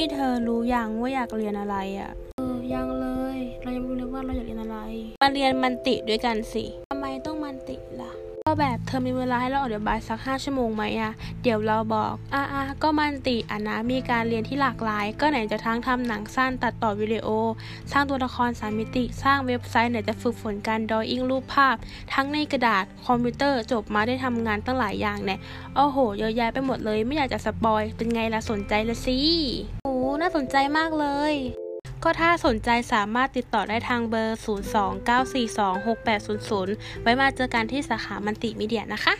นี่เธอรู้ยังว่าอยากเรียนอะไรอะ่ะ เออ ยังเลย เรายังไม่รู้เลยว่าเราอยากเรียนอะไร มาเรียนมันติด้วยกันสิทำไมต้องมันติล่ะ ก็แบบเธอมีเวลาให้เราออกเดี๋ยวบ่ายสักห้าชั่วโมงไหมอะเดี๋ยวเราบอก อะอะก็มันติอะนะ มีการเรียนที่หลากหลาย ก็ไหนจะทั้งทำหนังสั้น ตัดต่อวิดีโอ สร้างตัวละครสามมิติ สร้างเว็บไซต์ไหนจะฝึกฝนการดออิ่งรูปภาพ ทั้งในกระดาษ คอมพิวเตอร์ จบมาได้ทำงานตั้งหลายอย่างเนี่ยโอ้โห เยอะแยะไปหมดเลย ไม่อยากจะสปอย เป็นไงล่ะสนใจละสิโอ้ น่าสนใจมากเลย ก็ถ้าสนใจสามารถติดต่อได้ทางเบอร์ 029426800 ไว้มาเจอกันที่สาขามันติมีเดียนะคะ